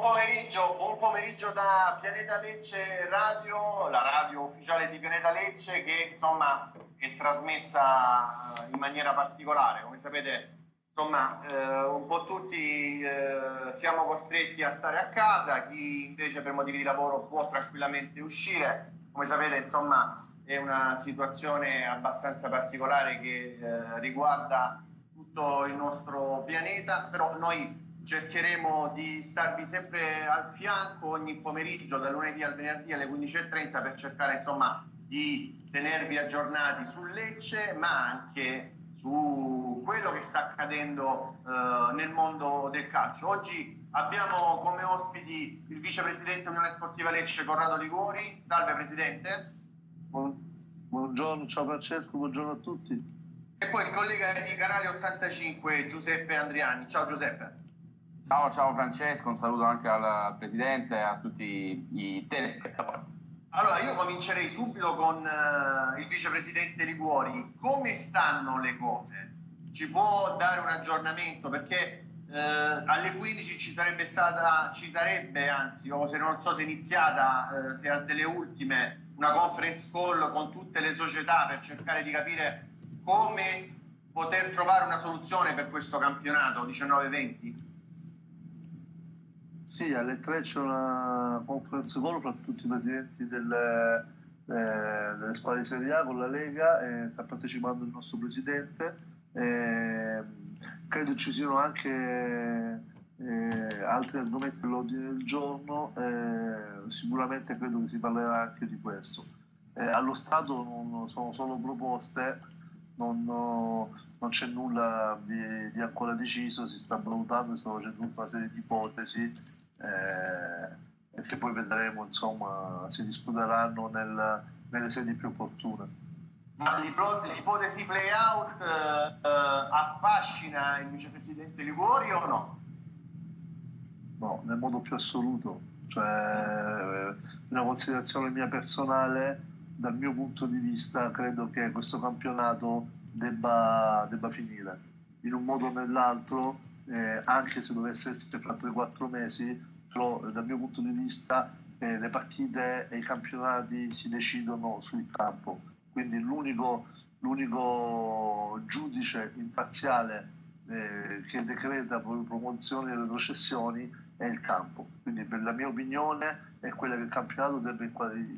Buon pomeriggio, buon pomeriggio da Pianeta Lecce Radio, la radio ufficiale di Pianeta Lecce che insomma è trasmessa in maniera particolare. Come sapete, insomma, eh, un po' tutti eh, siamo costretti a stare a casa, chi invece per motivi di lavoro può tranquillamente uscire. Come sapete, insomma, è una situazione abbastanza particolare che eh, riguarda tutto il nostro pianeta, però noi cercheremo di starvi sempre al fianco ogni pomeriggio, dal lunedì al venerdì alle 15.30 per cercare insomma di tenervi aggiornati su Lecce, ma anche su quello che sta accadendo eh, nel mondo del calcio. Oggi abbiamo come ospiti il vicepresidente Unione Sportiva Lecce Corrado Liguori. Salve Presidente. Buongiorno, ciao Francesco, buongiorno a tutti. E poi il collega di Canale 85 Giuseppe Andriani. Ciao Giuseppe. Ciao, ciao Francesco, un saluto anche al Presidente e a tutti i telespettatori. Allora, io comincerei subito con uh, il vicepresidente Liguori. Come stanno le cose? Ci può dare un aggiornamento? Perché uh, alle 15 ci sarebbe stata, ci sarebbe anzi, o se non so se è iniziata, uh, se ha delle ultime, una conference call con tutte le società per cercare di capire come poter trovare una soluzione per questo campionato 19-20? Sì, alle 3 c'è una conference call fra tutti i presidenti delle, eh, delle squadre di Serie A con la Lega, e sta partecipando il nostro presidente. Eh, credo ci siano anche eh, altri argomenti all'ordine del giorno, eh, sicuramente credo che si parlerà anche di questo. Eh, allo Stato non sono solo proposte, non, non c'è nulla di, di, ancora deciso, si sta valutando, si sta facendo una serie di ipotesi eh, e che poi vedremo, insomma, si discuteranno nel, nelle sedi più opportune. Ma l'ipotesi play-out eh, affascina il vicepresidente Liguori o no? No, nel modo più assoluto. Cioè, eh, una considerazione mia personale, dal mio punto di vista, credo che questo campionato debba, debba finire in un modo o nell'altro, eh, anche se dovesse essere fra 3-4 mesi, dal mio punto di vista eh, le partite e i campionati si decidono sul campo, quindi l'unico, l'unico giudice imparziale eh, che decreta promozioni e retrocessioni è il campo. Quindi per la mia opinione è quella che il campionato deve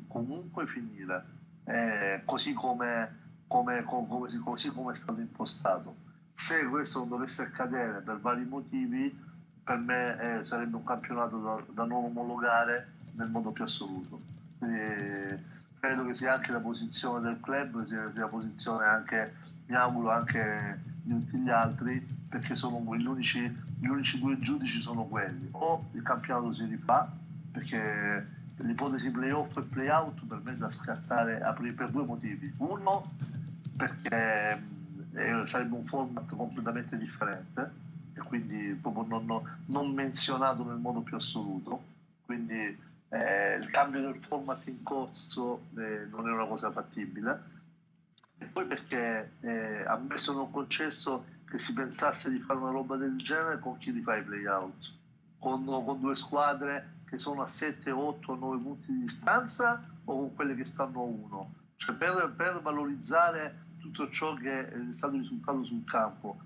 comunque finire, eh, così, come, come, come, così come è stato impostato. Se questo non dovesse accadere per vari motivi, per me eh, sarebbe un campionato da, da, non omologare nel modo più assoluto. Quindi, credo che sia anche la posizione del club, sia, sia la posizione anche, mi auguro, anche di tutti gli altri, perché sono gli unici, gli unici due giudici sono quelli. O il campionato si rifà, perché l'ipotesi playoff e playout per me è da scartare per due motivi. Uno, perché eh, sarebbe un format completamente differente e quindi proprio non, non menzionato nel modo più assoluto. Quindi eh, il cambio del format in corso eh, non è una cosa fattibile. E poi perché eh, a me sono concesso che si pensasse di fare una roba del genere con chi li fa i playout, con, con due squadre che sono a 7, 8, 9 punti di distanza o con quelle che stanno a 1. Cioè per, per valorizzare tutto ciò che è stato risultato sul campo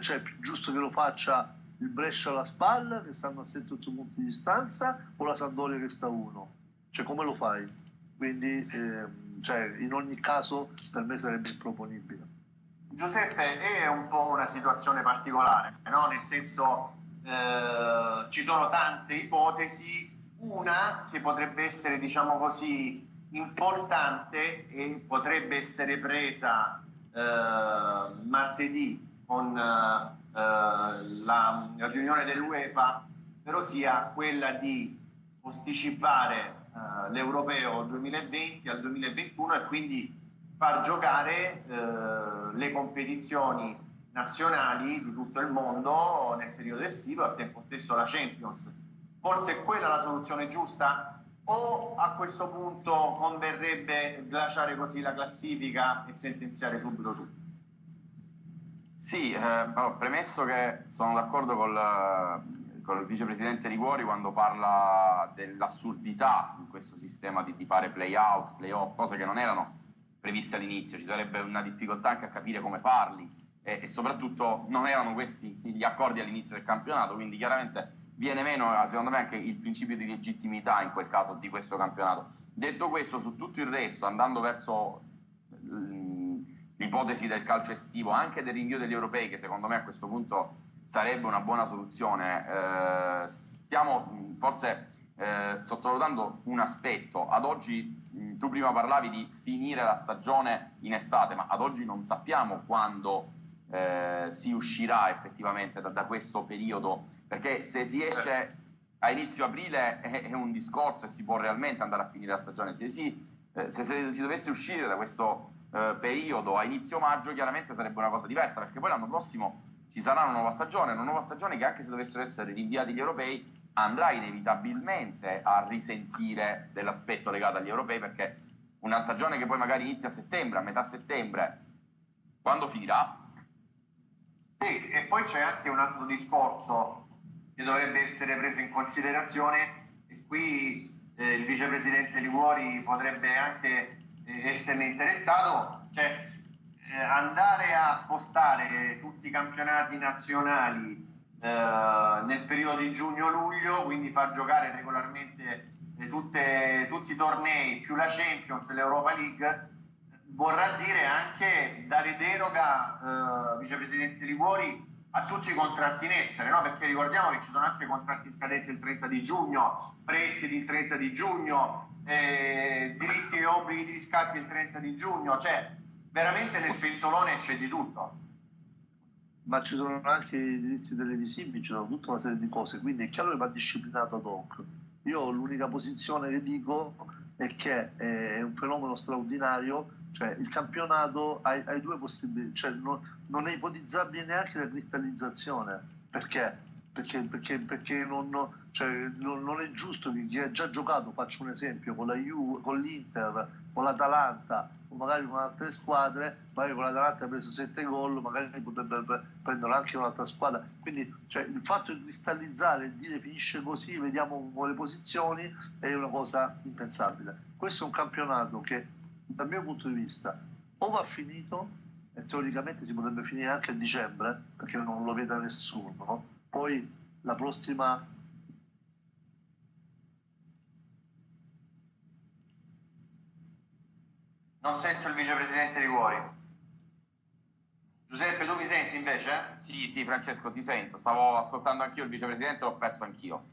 cioè, giusto che lo faccia il Brescia alla spalla che stanno a 7-8 punti di distanza o la Sandoria che sta a 1 cioè come lo fai? Quindi ehm, cioè, in ogni caso per me sarebbe improponibile. Giuseppe è un po' una situazione particolare no? nel senso eh, ci sono tante ipotesi. Una che potrebbe essere diciamo così importante e potrebbe essere presa eh, martedì con eh, la riunione dell'UEFA, però sia quella di posticipare eh, l'Europeo 2020 al 2021 e quindi far giocare eh, le competizioni nazionali di tutto il mondo nel periodo estivo e al tempo stesso la Champions. Forse è quella la soluzione giusta? O a questo punto converrebbe lasciare così la classifica e sentenziare subito tutto? Sì, eh, premesso che sono d'accordo con il vicepresidente Riguori quando parla dell'assurdità in questo sistema di, di fare play out, play off, cose che non erano previste all'inizio, ci sarebbe una difficoltà anche a capire come farli e, e soprattutto non erano questi gli accordi all'inizio del campionato, quindi chiaramente viene meno secondo me anche il principio di legittimità in quel caso di questo campionato. Detto questo, su tutto il resto, andando verso l'ipotesi del calcio estivo, anche del rinvio degli europei, che secondo me a questo punto sarebbe una buona soluzione, eh, stiamo forse eh, sottovalutando un aspetto. Ad oggi tu prima parlavi di finire la stagione in estate, ma ad oggi non sappiamo quando eh, si uscirà effettivamente da, da, questo periodo, perché se si esce a inizio aprile è, è, un discorso e si può realmente andare a finire la stagione, se si, eh, se, se si dovesse uscire da questo eh, periodo a inizio maggio chiaramente sarebbe una cosa diversa, perché poi l'anno prossimo ci sarà una nuova stagione, una nuova stagione che anche se dovessero essere rinviati gli europei andrà inevitabilmente a risentire dell'aspetto legato agli europei perché una stagione che poi magari inizia a settembre, a metà settembre, quando finirà? Sì, e poi c'è anche un altro discorso che dovrebbe essere preso in considerazione e qui eh, il vicepresidente Liguori potrebbe anche eh, esserne interessato, cioè eh, andare a spostare tutti i campionati nazionali eh, nel periodo di giugno-luglio, quindi far giocare regolarmente eh, tutte, tutti i tornei più la Champions l'Europa League, vorrà dire anche dare deroga, eh, vicepresidente Liguori, a tutti i contratti in essere, no? perché ricordiamo che ci sono anche contratti in scadenza il 30 di giugno, prestiti il 30 di giugno, eh, diritti e obblighi di riscatti il 30 di giugno, cioè veramente nel pentolone c'è di tutto ma ci sono anche i diritti televisivi, ci sono tutta una serie di cose, quindi è chiaro che va disciplinato ad hoc. Io l'unica posizione che dico è che è un fenomeno straordinario, cioè il campionato ha, ha due possibilità, cioè non, non, è ipotizzabile neanche la cristallizzazione, perché? Perché, perché, perché non, cioè, non, non, è giusto che chi ha già giocato, faccio un esempio, con, la Juve, con l'Inter, con l'Atalanta, o magari con altre squadre, magari con l'Atalanta ha preso 7 gol, magari potrebbe prendere anche un'altra squadra. Quindi cioè, il fatto di cristallizzare e dire finisce così, vediamo le posizioni, è una cosa impensabile. Questo è un campionato che dal mio punto di vista o va finito e teoricamente si potrebbe finire anche a dicembre perché non lo veda nessuno. No? Poi la prossima Non sento il vicepresidente di cuori. Giuseppe, tu mi senti invece? Sì, sì, Francesco, ti sento. Stavo ascoltando anch'io il vicepresidente, l'ho perso anch'io.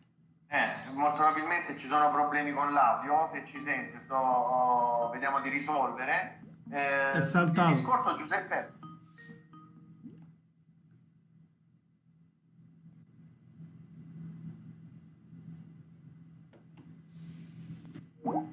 Eh, molto probabilmente ci sono problemi con l'audio, se ci sente, so, vediamo di risolvere. Eh, È saltato. Il discorso, Giuseppe. Thank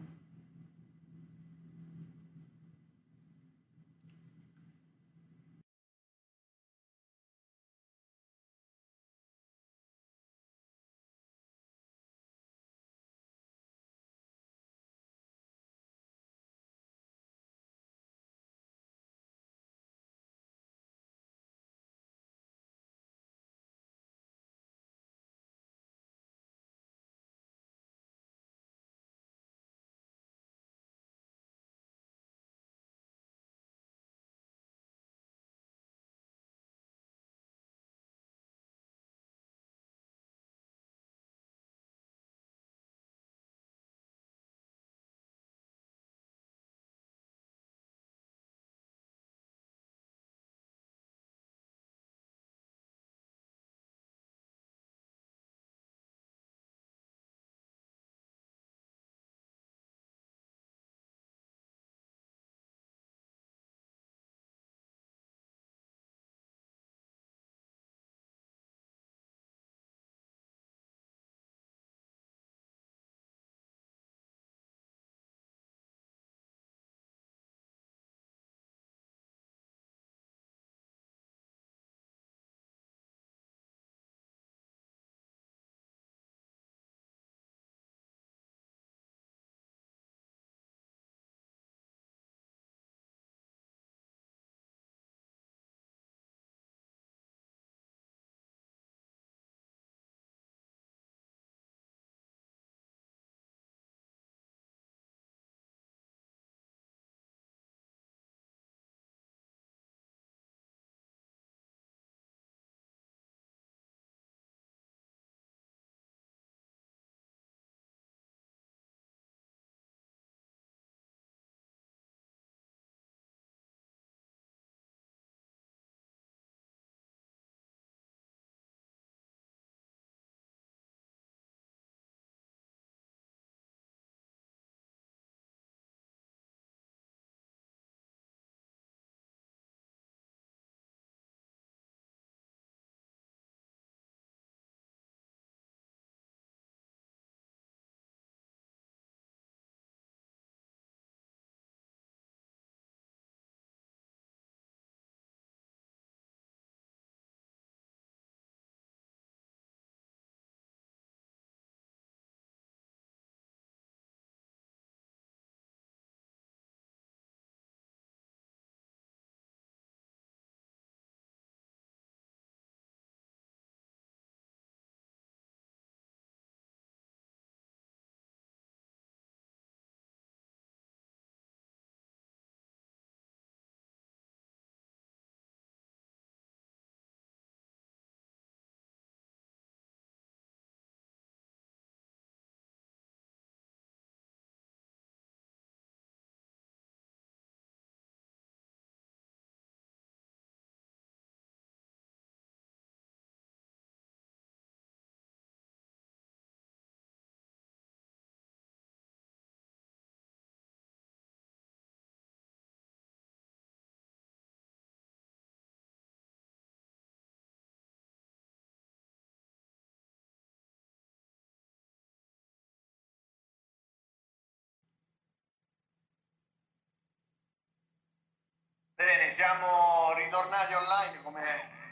Siamo ritornati online, come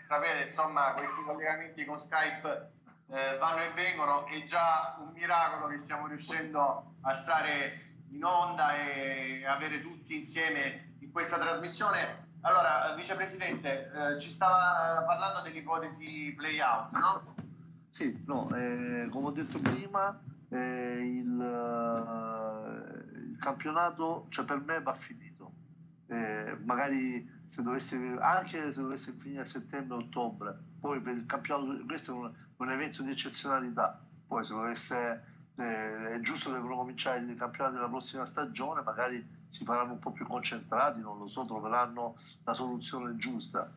sapete, insomma, questi collegamenti con Skype eh, vanno e vengono, è già un miracolo che stiamo riuscendo a stare in onda e avere tutti insieme in questa trasmissione. Allora, vicepresidente, eh, ci stava parlando dell'ipotesi play out, no? Sì, no, eh, come ho detto prima, eh, il, il, campionato, cioè per me va finito. Eh, magari se dovesse, anche se dovesse finire a settembre-ottobre, poi per il campionato, questo è un, un evento di eccezionalità, poi se dovesse, eh, è giusto devono cominciare il campionato della prossima stagione, magari si faranno un po' più concentrati, non lo so, troveranno la soluzione giusta.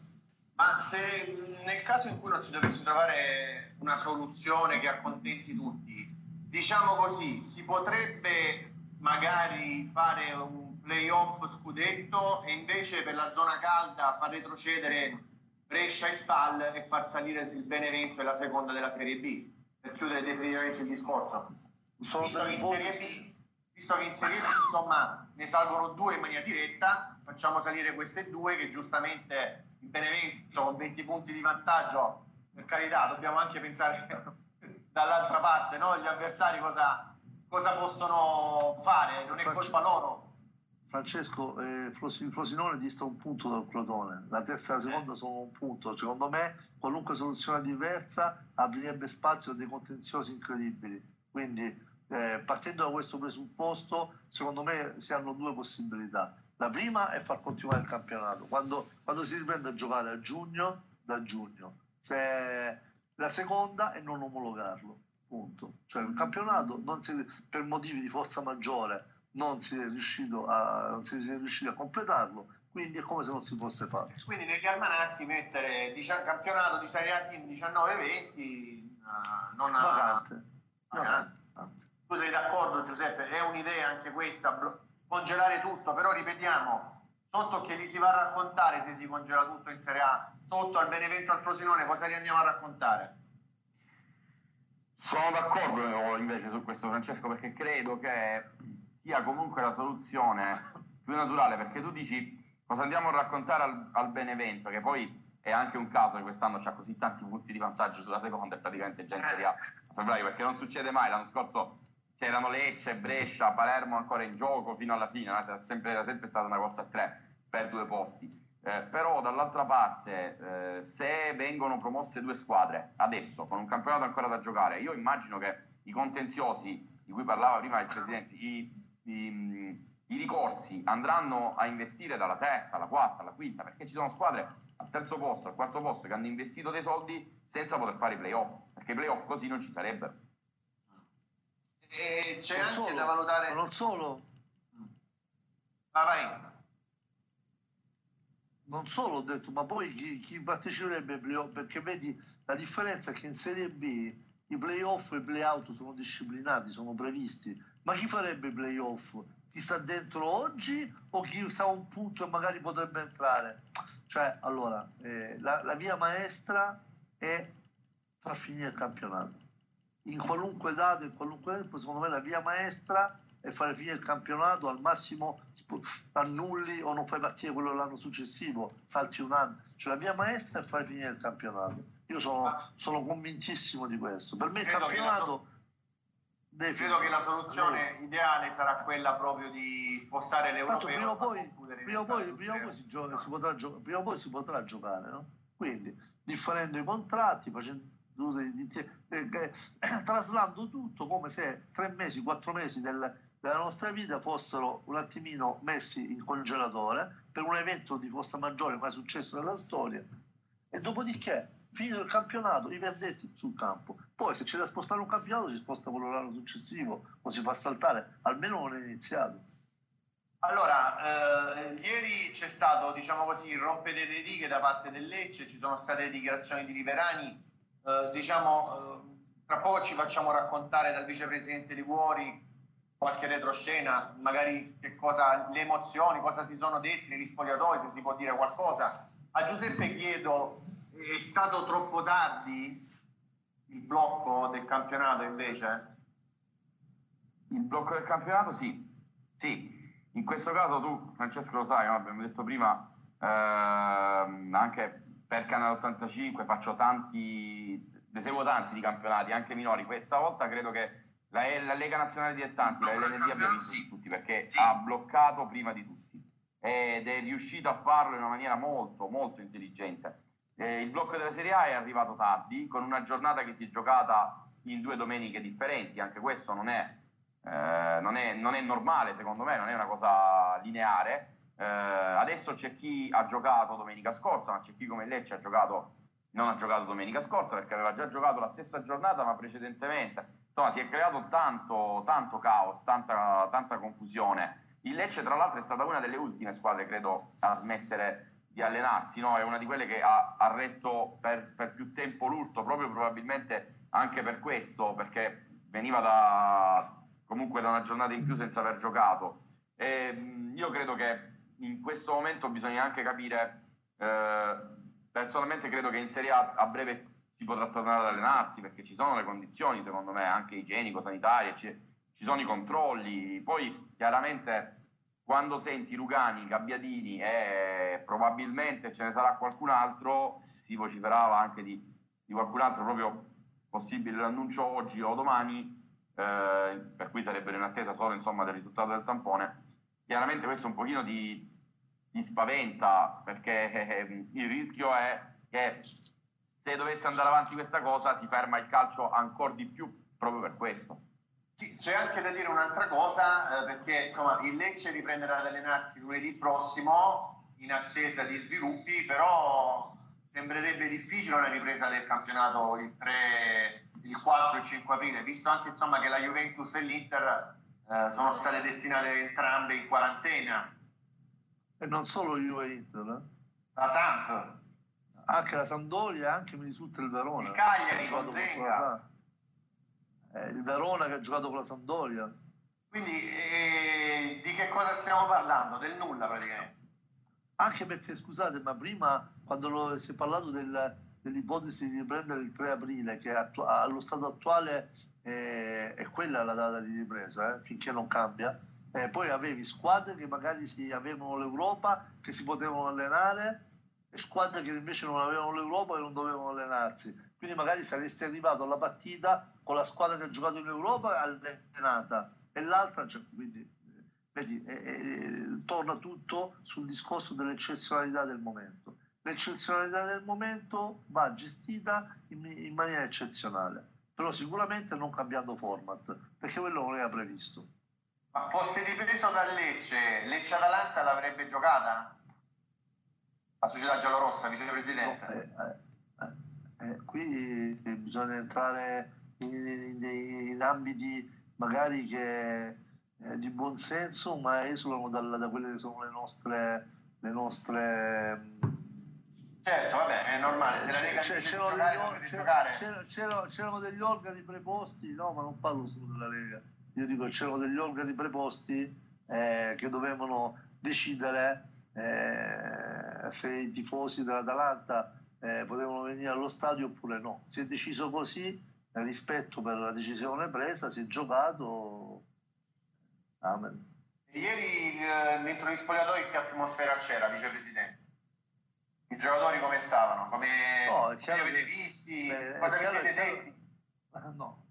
Ma se nel caso in cui non si dovesse trovare una soluzione che accontenti tutti, diciamo così, si potrebbe magari fare un playoff scudetto e invece per la zona calda far retrocedere Brescia e Spal e far salire il Benevento e la seconda della Serie B per chiudere definitivamente il discorso. Visto che, B, visto che in Serie B insomma ne salgono due in maniera diretta, facciamo salire queste due che giustamente il Benevento con 20 punti di vantaggio, per carità, dobbiamo anche pensare dall'altra parte, no? gli avversari cosa, cosa, possono fare, non è colpa loro. Francesco, eh, Frosinone dista un punto dal Crotone, la terza e la seconda sono un punto. Secondo me, qualunque soluzione diversa aprirebbe spazio a dei contenziosi incredibili. Quindi, eh, partendo da questo presupposto, secondo me si hanno due possibilità. La prima è far continuare il campionato. Quando, quando si riprende a giocare a giugno, da giugno. Se la seconda è non omologarlo, punto. Cioè il campionato si, per motivi di forza maggiore non si, è riuscito a, non si è riusciti a completarlo, quindi è come se non si fosse fatto. Quindi negli almanacchi mettere diciamo, campionato di Serie A Team 19-20 uh, non ha... Vacante. Vacante. Tu sei d'accordo Giuseppe? È un'idea anche questa, congelare tutto, però ripetiamo, sotto che gli si va a raccontare se si congela tutto in Serie A sotto al Benevento al Frosinone, cosa gli andiamo a raccontare? Sono d'accordo invece su questo Francesco perché credo che sia comunque la soluzione più naturale perché tu dici cosa andiamo a raccontare al, al Benevento? Che poi è anche un caso che quest'anno ha così tanti punti di vantaggio sulla seconda e praticamente già in Serie A a febbraio perché non succede mai. L'anno scorso c'erano Lecce, Brescia, Palermo ancora in gioco fino alla fine era sempre, era sempre stata una corsa a tre per due posti. Eh, però dall'altra parte, eh, se vengono promosse due squadre adesso, con un campionato ancora da giocare, io immagino che i contenziosi di cui parlava prima il Presidente, i, i, i ricorsi andranno a investire dalla terza alla quarta, alla quinta, perché ci sono squadre al terzo posto, al quarto posto che hanno investito dei soldi senza poter fare i playoff, perché i playoff così non ci sarebbero. E c'è non anche solo, da valutare... Non solo. Ma vai non solo ho detto, ma poi chi, chi parteciperebbe ai playoff? Perché vedi la differenza è che in Serie B i playoff e i playout sono disciplinati, sono previsti, ma chi farebbe i playoff? Chi sta dentro oggi o chi sta a un punto e magari potrebbe entrare? Cioè, allora, eh, la, la via maestra è far finire il campionato. In qualunque dato, in qualunque tempo, secondo me la via maestra e fare finire il campionato, al massimo annulli o non fai partire quello l'anno successivo, salti un anno. Cioè la mia maestra è fare finire il campionato. Io sono, sono convintissimo di questo. Per me il campionato... Credo che la soluzione deve. ideale sarà quella proprio di spostare l'Europeo. Prima o poi, prima poi, prima poi si, gioca, si, potrà gioca, prima o poi si potrà giocare, no? Quindi differendo i contratti, facendo eh, eh, traslando tutto come se tre mesi, quattro mesi del, della nostra vita fossero un attimino messi in congelatore per un evento di forza maggiore mai successo nella storia e dopodiché finito il campionato i verdetti sul campo poi se c'è da spostare un campionato si sposta quello l'anno successivo o si fa saltare almeno non è iniziato allora, eh, ieri c'è stato, diciamo così, il rompete dei righe da parte del Lecce, ci sono state dichiarazioni di Riverani, eh, diciamo, eh, tra poco ci facciamo raccontare dal vicepresidente Liguori qualche retroscena, magari che cosa, le emozioni, cosa si sono detti negli spogliatoi, se si può dire qualcosa. A Giuseppe chiedo, è stato troppo tardi il blocco del campionato invece? Il blocco del campionato sì, sì. In questo caso tu, Francesco, lo sai, abbiamo detto prima, ehm, anche per Canale 85 faccio tanti, ne seguo tanti di campionati, anche minori. Questa volta credo che la, la Lega Nazionale Dilettanti, la LND abbia vinto sì. tutti perché sì. ha bloccato prima di tutti ed è riuscito a farlo in una maniera molto, molto intelligente. Eh, il blocco della Serie A è arrivato tardi, con una giornata che si è giocata in due domeniche differenti, anche questo non è, eh, non è, non è normale secondo me, non è una cosa lineare. Eh, adesso c'è chi ha giocato domenica scorsa, ma c'è chi come Lecce ha giocato, non ha giocato domenica scorsa perché aveva già giocato la stessa giornata ma precedentemente. Insomma, si è creato tanto, tanto caos, tanta, tanta confusione. Il Lecce, tra l'altro, è stata una delle ultime squadre, credo, a smettere di allenarsi, no? è una di quelle che ha, ha retto per, per, più tempo l'urto, proprio probabilmente anche per questo, perché veniva da, comunque da una giornata in più senza aver giocato. E, io credo che in questo momento bisogna anche capire, eh, personalmente credo che in Serie A a breve si potrà tornare ad allenarsi perché ci sono le condizioni, secondo me, anche igienico-sanitarie, ci, ci sono i controlli, poi chiaramente quando senti Lugani, Gabbiadini e probabilmente ce ne sarà qualcun altro, si vociferava anche di, di qualcun altro proprio possibile l'annuncio oggi o domani, eh, per cui sarebbero in attesa solo insomma, del risultato del tampone. Chiaramente questo un pochino di, di spaventa perché eh, il rischio è che se dovesse andare avanti questa cosa si ferma il calcio ancora di più proprio per questo. Sì, c'è anche da dire un'altra cosa, eh, perché insomma, il Lecce riprenderà ad allenarsi lunedì prossimo in attesa di sviluppi, però sembrerebbe difficile una ripresa del campionato il 3, il 4 e il 5 aprile, visto anche insomma, che la Juventus e l'Inter eh, sono state destinate entrambe in quarantena. E non solo Juve e Inter, eh? La Samp. Anche la Sampdoria, anche mi risulta il Verona. Il Cagliari con Zenga eh, il Verona che ha giocato con la Sampdoria. Quindi eh, di che cosa stiamo parlando? Del nulla praticamente. Anche perché, scusate, ma prima quando lo, si è parlato del, dell'ipotesi di riprendere il 3 aprile, che attu- allo stato attuale eh, è quella la data di ripresa, eh, finché non cambia, eh, poi avevi squadre che magari si avevano l'Europa, che si potevano allenare, e squadre che invece non avevano l'Europa e non dovevano allenarsi. Quindi magari saresti arrivato alla partita con la squadra che ha giocato in Europa allenata e l'altra, cioè, quindi, vedi, eh, eh, torna tutto sul discorso dell'eccezionalità del momento. L'eccezionalità del momento va gestita in, in maniera eccezionale, però sicuramente non cambiando format, perché quello non era previsto. Ma fosse dipeso da Lecce, Lecce-Atalanta l'avrebbe giocata? La società giallorossa, vicepresidente? No, eh, eh, eh, qui bisogna entrare in, in, in ambiti magari che, eh, di buonsenso, ma esulano da, da quelle che sono le nostre... Le nostre Certo, vabbè, è normale, se la Lega c'è, degli, giocare. C'erano, c'erano, c'erano, degli organi preposti, no, ma non parlo solo della Lega, io dico c'erano degli organi preposti eh, che dovevano decidere eh, se i tifosi dell'Atalanta eh, potevano venire allo stadio oppure no. Si è deciso così, rispetto per la decisione presa, si è giocato. Amen. Ieri eh, dentro gli spogliatoi che atmosfera c'era, vicepresidente? I giocatori come stavano? Come no, li avete visti? Beh, Cosa vi siete detti? No.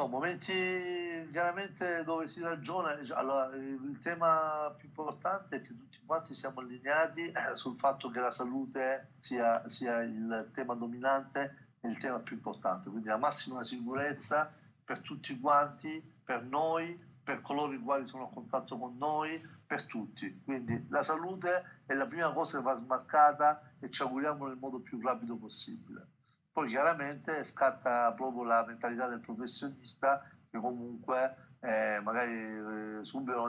No. momenti chiaramente dove si ragiona. Cioè, allora, il tema più importante è che tutti quanti siamo allineati eh, sul fatto che la salute sia, sia il tema dominante è il tema più importante, quindi la massima sicurezza per tutti quanti, per noi, per coloro i quali sono a contatto con noi, per tutti. Quindi la salute è la prima cosa che va smarcata e ci auguriamo nel modo più rapido possibile. Poi chiaramente scatta proprio la mentalità del professionista che comunque eh, magari eh, subito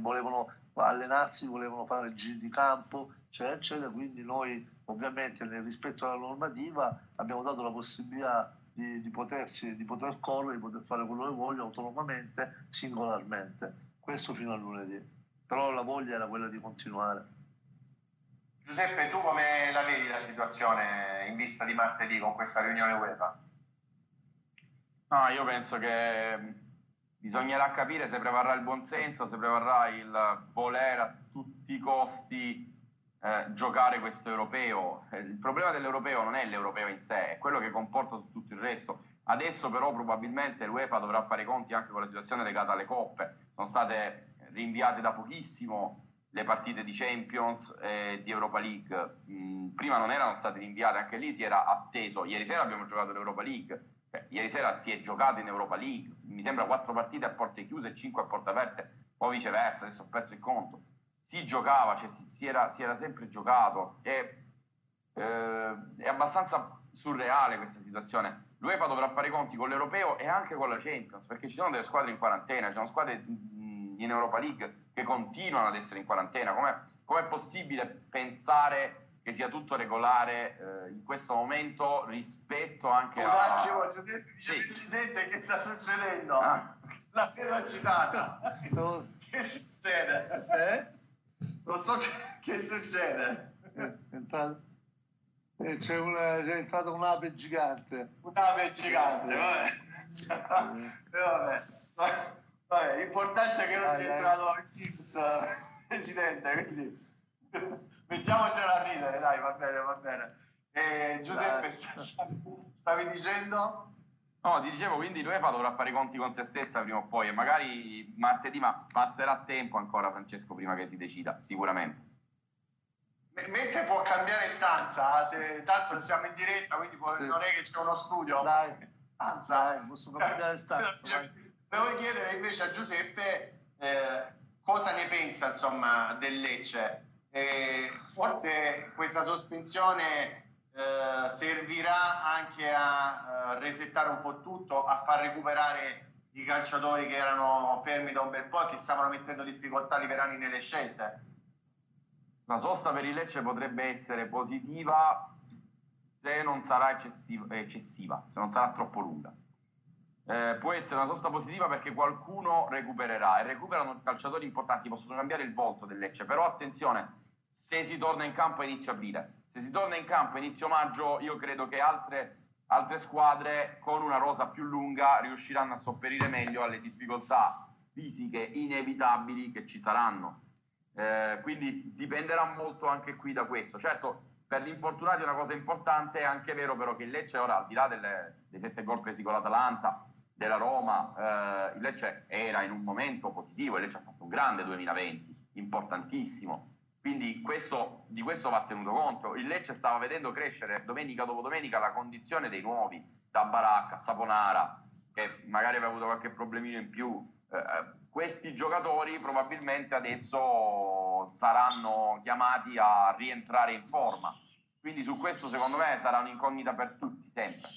volevano allenarsi, volevano fare giri di campo, eccetera, eccetera. Quindi noi ovviamente nel rispetto alla normativa abbiamo dato la possibilità di, di, potersi, di poter correre, di poter fare quello che voglio autonomamente, singolarmente. Questo fino a lunedì. Però la voglia era quella di continuare. Giuseppe, tu come la vedi la situazione in vista di martedì con questa riunione UEFA? No, io penso che bisognerà capire se prevarrà il buonsenso, se prevarrà il voler a tutti tutti i costi eh, giocare questo europeo. Eh, il problema dell'europeo non è l'europeo in sé, è quello che comporta tutto il resto. Adesso però probabilmente l'UEFA dovrà fare i conti anche con la situazione legata alle coppe. Sono state rinviate da pochissimo le partite di Champions e di Europa League. Mm, prima non erano state rinviate, anche lì si era atteso. Ieri sera abbiamo giocato l'Europa League, eh, ieri sera si è giocato in Europa League, mi sembra quattro partite a porte chiuse e cinque a porte aperte, o viceversa, adesso ho perso il conto. Si giocava, cioè si, si, era, si era, sempre giocato. E, eh, è abbastanza surreale questa situazione. L'UEFA dovrà fare i conti con l'Europeo e anche con la Champions, perché ci sono delle squadre in quarantena, ci sono squadre in Europa League che continuano ad essere in quarantena. Com'è, è possibile pensare che sia tutto regolare eh, in questo momento rispetto anche a... Un attimo, Giuseppe, sì. Presidente, che sta succedendo? Ah. La vedo citata. che succede? Eh? Non so che, che succede. Eh, eh c'è, una, c'è entrata un'ape gigante. Un'ape gigante, vabbè. vabbè. Vabbè. L'importante è che non sia entrato il Teams, Presidente, quindi mettiamocela a ridere, dai, va bene, va bene. Eh, Giuseppe, stavi dicendo? No, ti dicevo, quindi l'UEFA dovrà fare i conti con se stessa prima o poi e magari martedì, ma passerà tempo ancora Francesco prima che si decida, sicuramente. mentre può cambiare stanza, se, tanto siamo in diretta, quindi può, sì. non è che c'è uno studio. Dai, stanza. Dai, posso cambiare stanza. Volevo chiedere invece a Giuseppe eh, cosa ne pensa insomma, del Lecce. Eh, forse questa sospensione eh, servirà anche a uh, resettare un po' tutto, a far recuperare i calciatori che erano fermi da un bel po' e che stavano mettendo difficoltà Liverani nelle scelte. La sosta per il Lecce potrebbe essere positiva se non sarà eccessiva, eccessiva se non sarà troppo lunga. Eh, può essere una sosta positiva perché qualcuno recupererà e recuperano calciatori importanti, possono cambiare il volto del Lecce, però attenzione, se si torna in campo inizio aprile. Se si torna in campo inizio maggio, io credo che altre, altre squadre con una rosa più lunga riusciranno a sopperire meglio alle difficoltà fisiche inevitabili che ci saranno. Eh, quindi dipenderà molto anche qui da questo. Certo, per gli infortunati è una cosa importante, è anche vero però che il Lecce ora, al di là delle, dei sette gol presi con l'Atalanta, della Roma, eh, il Lecce era in un momento positivo, il Lecce ha fatto un grande 2020, importantissimo quindi questo, di questo va tenuto conto. Il Lecce stava vedendo crescere domenica dopo domenica la condizione dei nuovi, da Baracca, Saponara, che magari aveva avuto qualche problemino in più. Eh, eh, questi giocatori probabilmente adesso saranno chiamati a rientrare in forma. Quindi su questo secondo me sarà un'incognita per tutti, sempre.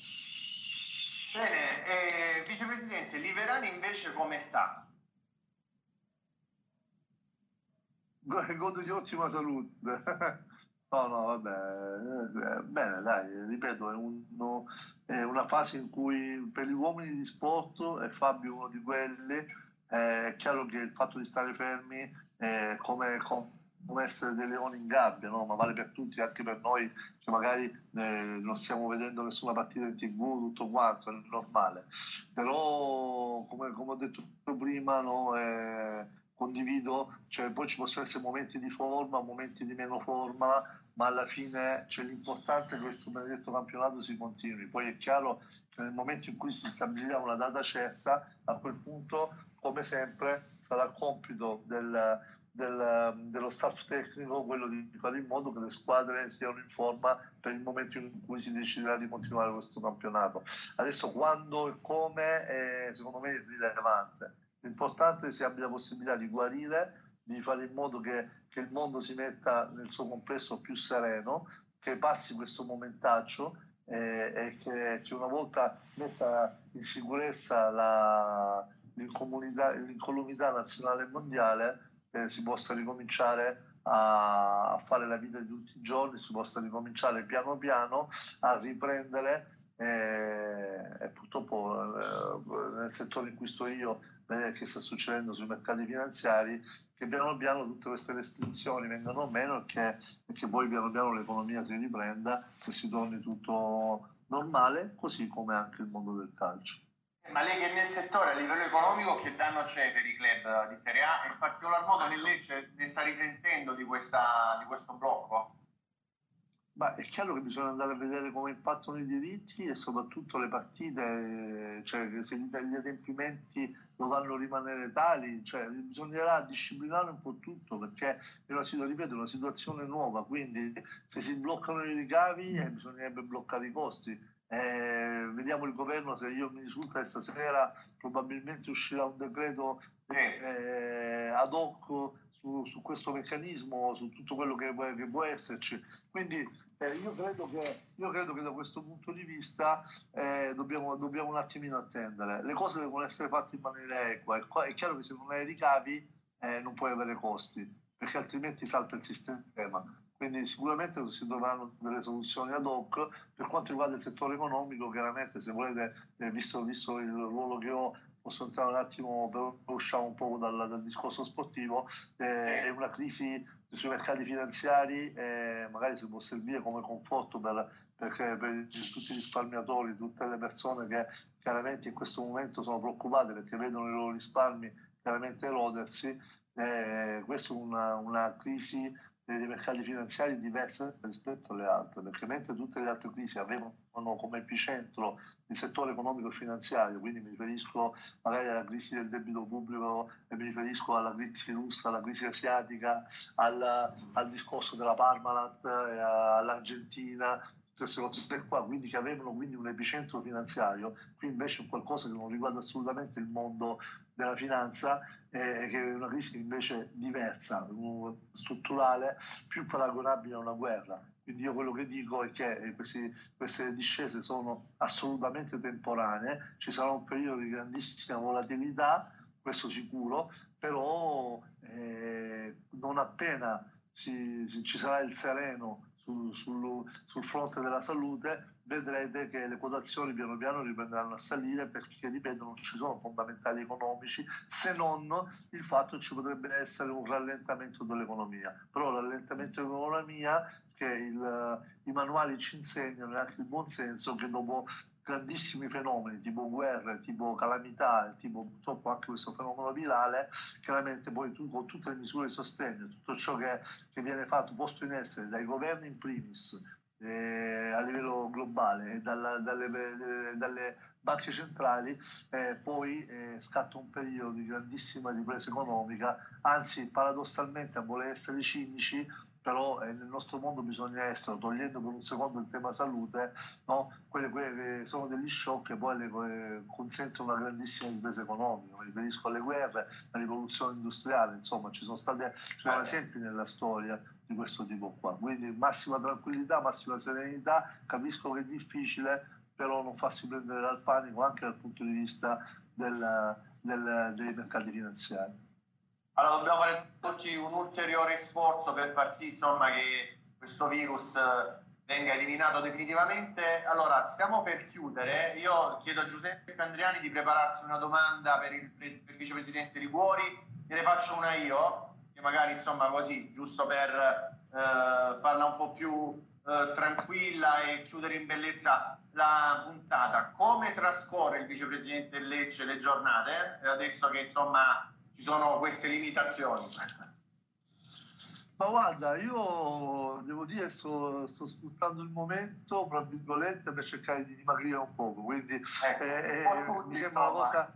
Bene, eh, vicepresidente, Liverani invece come sta? godo di ottima salute. no, no, vabbè, eh, bene, dai, ripeto, è, uno, è, una fase in cui per gli uomini di sport, e Fabio uno di quelli, è chiaro che il fatto di stare fermi è come, come essere dei leoni in gabbia, no? ma vale per tutti, anche per noi che magari eh, non stiamo vedendo nessuna partita in tv, tutto quanto, è normale. Però, come, come ho detto prima, no, è, condivido, cioè poi ci possono essere momenti di forma, momenti di meno forma, ma alla fine cioè, l'importante è che questo benedetto campionato si continui. Poi è chiaro che nel momento in cui si stabilirà una data certa, a quel punto, come sempre, sarà compito del, del, dello staff tecnico quello di fare in modo che le squadre siano in forma per il momento in cui si deciderà di continuare questo campionato. Adesso quando e come, è, secondo me, è rilevante L'importante è che si abbia la possibilità di guarire, di fare in modo che, che il mondo si metta nel suo complesso più sereno, che passi questo momentaccio eh, e che, che, una volta messa in sicurezza la, l'incolumità nazionale e mondiale eh, si possa ricominciare a, fare la vita di tutti i giorni, si possa ricominciare piano piano a riprendere eh, e purtroppo eh, nel settore in cui sto io che sta succedendo sui mercati finanziari, che piano piano tutte queste restrizioni vengano meno e che, e che poi piano piano l'economia si riprenda e si torni tutto normale, così come anche il mondo del calcio. Ma lei che nel settore a livello economico che danno c'è per i club di Serie A in particolar modo nel Lecce ne sta risentendo di, questa, di questo blocco? Ma è chiaro che bisogna andare a vedere come impattano i diritti e soprattutto le partite, cioè se gli adempimenti dovranno rimanere tali, cioè bisognerà disciplinare un po' tutto perché è una, ripeto, una situazione nuova, quindi se si bloccano i ricavi eh, bisognerebbe bloccare i costi. Eh, vediamo il governo se io mi risulta che stasera probabilmente uscirà un decreto eh, ad hoc su, su, questo meccanismo, su tutto quello che, che può esserci. Quindi eh, io, credo che, io, credo che, da questo punto di vista eh, dobbiamo, dobbiamo, un attimino attendere. Le cose devono essere fatte in maniera equa. È chiaro che se non hai ricavi eh, non puoi avere costi, perché altrimenti salta il sistema. Quindi sicuramente si dovranno delle soluzioni ad hoc. Per quanto riguarda il settore economico, chiaramente se volete, eh, visto, visto il ruolo che ho, posso entrare un attimo per uscire un po' dal, dal discorso sportivo, eh, è una crisi sui mercati finanziari, eh, magari si può servire come conforto per, per, per, tutti i risparmiatori, tutte le persone che chiaramente in questo momento sono preoccupate perché vedono i loro risparmi chiaramente erodersi. Eh, questa è una, una crisi dei mercati finanziari diverse rispetto alle altre, perché mentre tutte le altre crisi avevano come epicentro il settore economico e finanziario, quindi mi riferisco magari alla crisi del debito pubblico, mi riferisco alla crisi russa, alla crisi asiatica, al, al discorso della Parmalat, eh, all'Argentina, queste cose qua, quindi che avevano quindi un epicentro finanziario, qui invece è qualcosa che non riguarda assolutamente il mondo della finanza, eh, che è una crisi invece diversa, strutturale, più paragonabile a una guerra. Quindi io quello che dico è che eh, questi, queste discese sono assolutamente temporanee, ci sarà un periodo di grandissima volatilità, questo sicuro, però eh, non appena si, si, ci sarà il sereno sul, sul, sul fronte della salute, vedrete che le quotazioni piano piano riprenderanno a salire perché, ripeto, non ci sono fondamentali economici se non il fatto che ci potrebbe essere un rallentamento dell'economia. Però il rallentamento dell'economia che il, i manuali ci insegnano e anche il buon senso che dopo grandissimi fenomeni tipo guerre, tipo calamità, tipo purtroppo anche questo fenomeno virale, chiaramente poi tu con tutte le misure di sostegno, tutto ciò che, che viene fatto, posto in essere dai governi in primis, eh, a livello globale dalla, dalle, eh, dalle, banche centrali, eh, poi eh, scatta un periodo di grandissima ripresa economica, anzi paradossalmente a voler essere cinici però eh, nel nostro mondo bisogna essere, togliendo per un secondo il tema salute, no? quelle, quelle sono degli shock che poi le, eh, consentono una grandissima ripresa economica, mi riferisco alle guerre, alla rivoluzione industriale, insomma ci sono stati ci sono esempi nella storia di questo tipo qua, quindi massima tranquillità, massima serenità, capisco che è difficile, però non farsi prendere dal panico anche dal punto di vista del, del, dei mercati finanziari. Allora dobbiamo fare tutti un ulteriore sforzo per far sì insomma, che questo virus eh, venga eliminato definitivamente. Allora, stiamo per chiudere. Io chiedo a Giuseppe Andriani di prepararsi una domanda per il, per il vicepresidente Liguori. Ne faccio una io, che magari insomma così, giusto per eh, farla un po' più eh, tranquilla e chiudere in bellezza la puntata. Come trascorre il vicepresidente Lecce le giornate? Adesso che insomma ci sono queste limitazioni. Ma guarda, io devo dire sto, sto sfruttando il momento, tra virgolette, per cercare di dimagrire un poco, quindi ecco, eh, eh, mi, sembra cosa,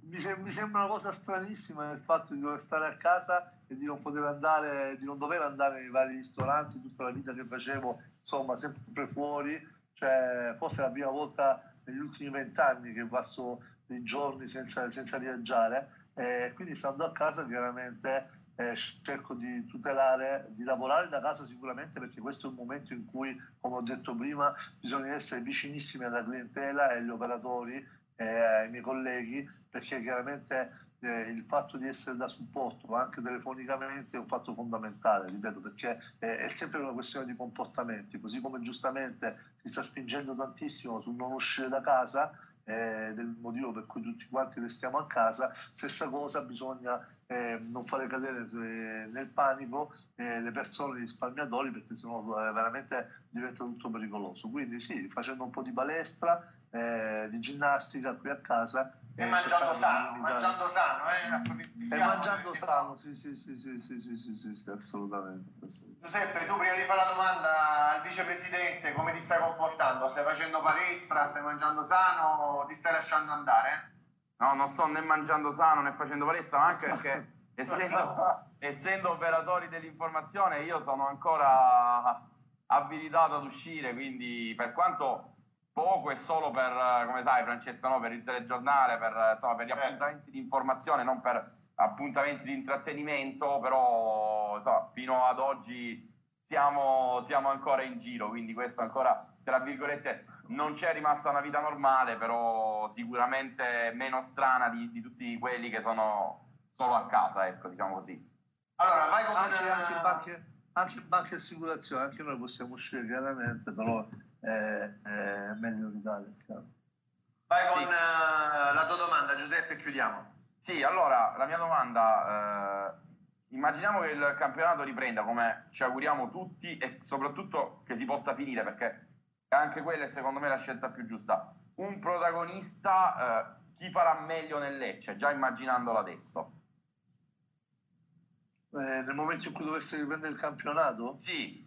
mi, mi, sembra una cosa, stranissima il fatto di dover stare a casa e di non poter andare, di non dover andare nei vari ristoranti tutta la vita che facevo, insomma, sempre fuori, cioè forse è la prima volta negli ultimi vent'anni che passo dei giorni senza, senza viaggiare eh, quindi stando a casa chiaramente eh, cerco di tutelare, di lavorare da casa sicuramente perché questo è un momento in cui, come ho detto prima, bisogna essere vicinissimi alla clientela e agli operatori, eh, ai miei colleghi, perché chiaramente eh, il fatto di essere da supporto anche telefonicamente è un fatto fondamentale, ripeto, perché eh, è sempre una questione di comportamenti, così come giustamente si sta spingendo tantissimo sul non uscire da casa, eh, del motivo per cui tutti quanti restiamo a casa, stessa cosa bisogna eh, non fare cadere eh, nel panico eh, le persone, i risparmiatori, perché sennò eh, veramente diventa tutto pericoloso. Quindi sì, facendo un po' di palestra, eh, di ginnastica qui a casa. E eh, mangiando sano, mangiando sano, eh, e mangiando sano, sì, sì, sì, sì, sì, sì, sì, sì, sì assolutamente, assolutamente. Giuseppe, tu prima di fare la domanda al vicepresidente, come ti stai comportando? Stai facendo palestra, stai mangiando sano o ti stai lasciando andare? No, non sto né mangiando sano né facendo palestra, ma anche perché essendo, essendo operatori dell'informazione io sono ancora abilitato ad uscire, quindi per quanto poco è solo per, come sai Francesco, no? per il telegiornale, per, insomma, per gli certo. appuntamenti di informazione, non per appuntamenti di intrattenimento, però insomma, fino ad oggi siamo, siamo ancora in giro, quindi questo ancora, tra virgolette, non c'è rimasta una vita normale, però sicuramente meno strana di, di tutti quelli che sono solo a casa, ecco, diciamo così. Allora, vai con... Anche, anche, banche, anche banche e assicurazioni, anche noi possiamo uscire chiaramente, però è, è meglio evitare. Vai con sì. uh, la tua domanda, Giuseppe, e chiudiamo. Sì, allora, la mia domanda... Uh, immaginiamo che il campionato riprenda come ci auguriamo tutti e soprattutto che si possa finire perché anche quella è secondo me la scelta più giusta. Un protagonista, eh, chi farà meglio nel Lecce, già immaginandolo adesso? Eh, nel momento in cui dovesse riprendere il campionato? Sì.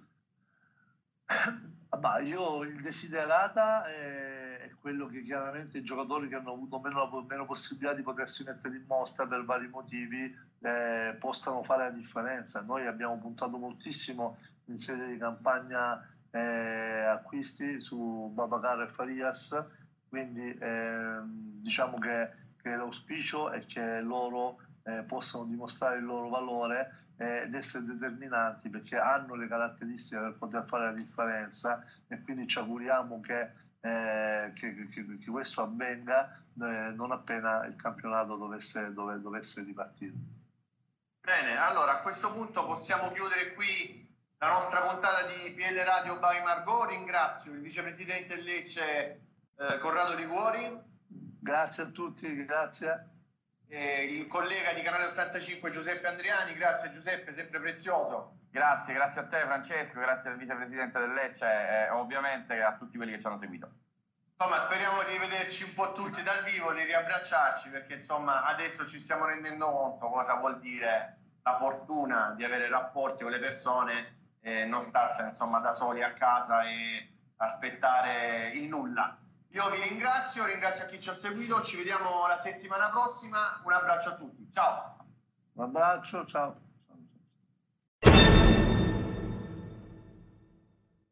Vabbè, io il desiderata è, è, quello che chiaramente i giocatori che hanno avuto meno, meno possibilità di potersi mettere in mostra per vari motivi eh, possano fare la differenza. Noi abbiamo puntato moltissimo in sede di campagna eh, acquisti su Babacar e Farias, quindi eh, diciamo che, che, l'auspicio è che loro eh, possano dimostrare il loro valore eh, ed essere determinanti perché hanno le caratteristiche per poter fare la differenza e quindi ci auguriamo che, eh, che, che, che questo avvenga eh, non appena il campionato dovesse, dove, dovesse ripartire. Bene, allora a questo punto possiamo chiudere qui la nostra puntata di PL Radio by Margot. Ringrazio il vicepresidente Lecce eh, Corrado Liguori. Grazie a tutti, grazie. E il collega di Canale 85 Giuseppe Andriani, grazie Giuseppe, sempre prezioso. Grazie, grazie a te Francesco, grazie al vicepresidente del Lecce e ovviamente a tutti quelli che ci hanno seguito. Insomma, speriamo di vederci un po' tutti dal vivo, di riabbracciarci perché insomma adesso ci stiamo rendendo conto cosa vuol dire la fortuna di avere rapporti con le persone e non starsene insomma da soli a casa e aspettare il nulla. Io vi ringrazio, ringrazio chi ci ha seguito, ci vediamo la settimana prossima, un abbraccio a tutti, ciao. Un abbraccio, ciao.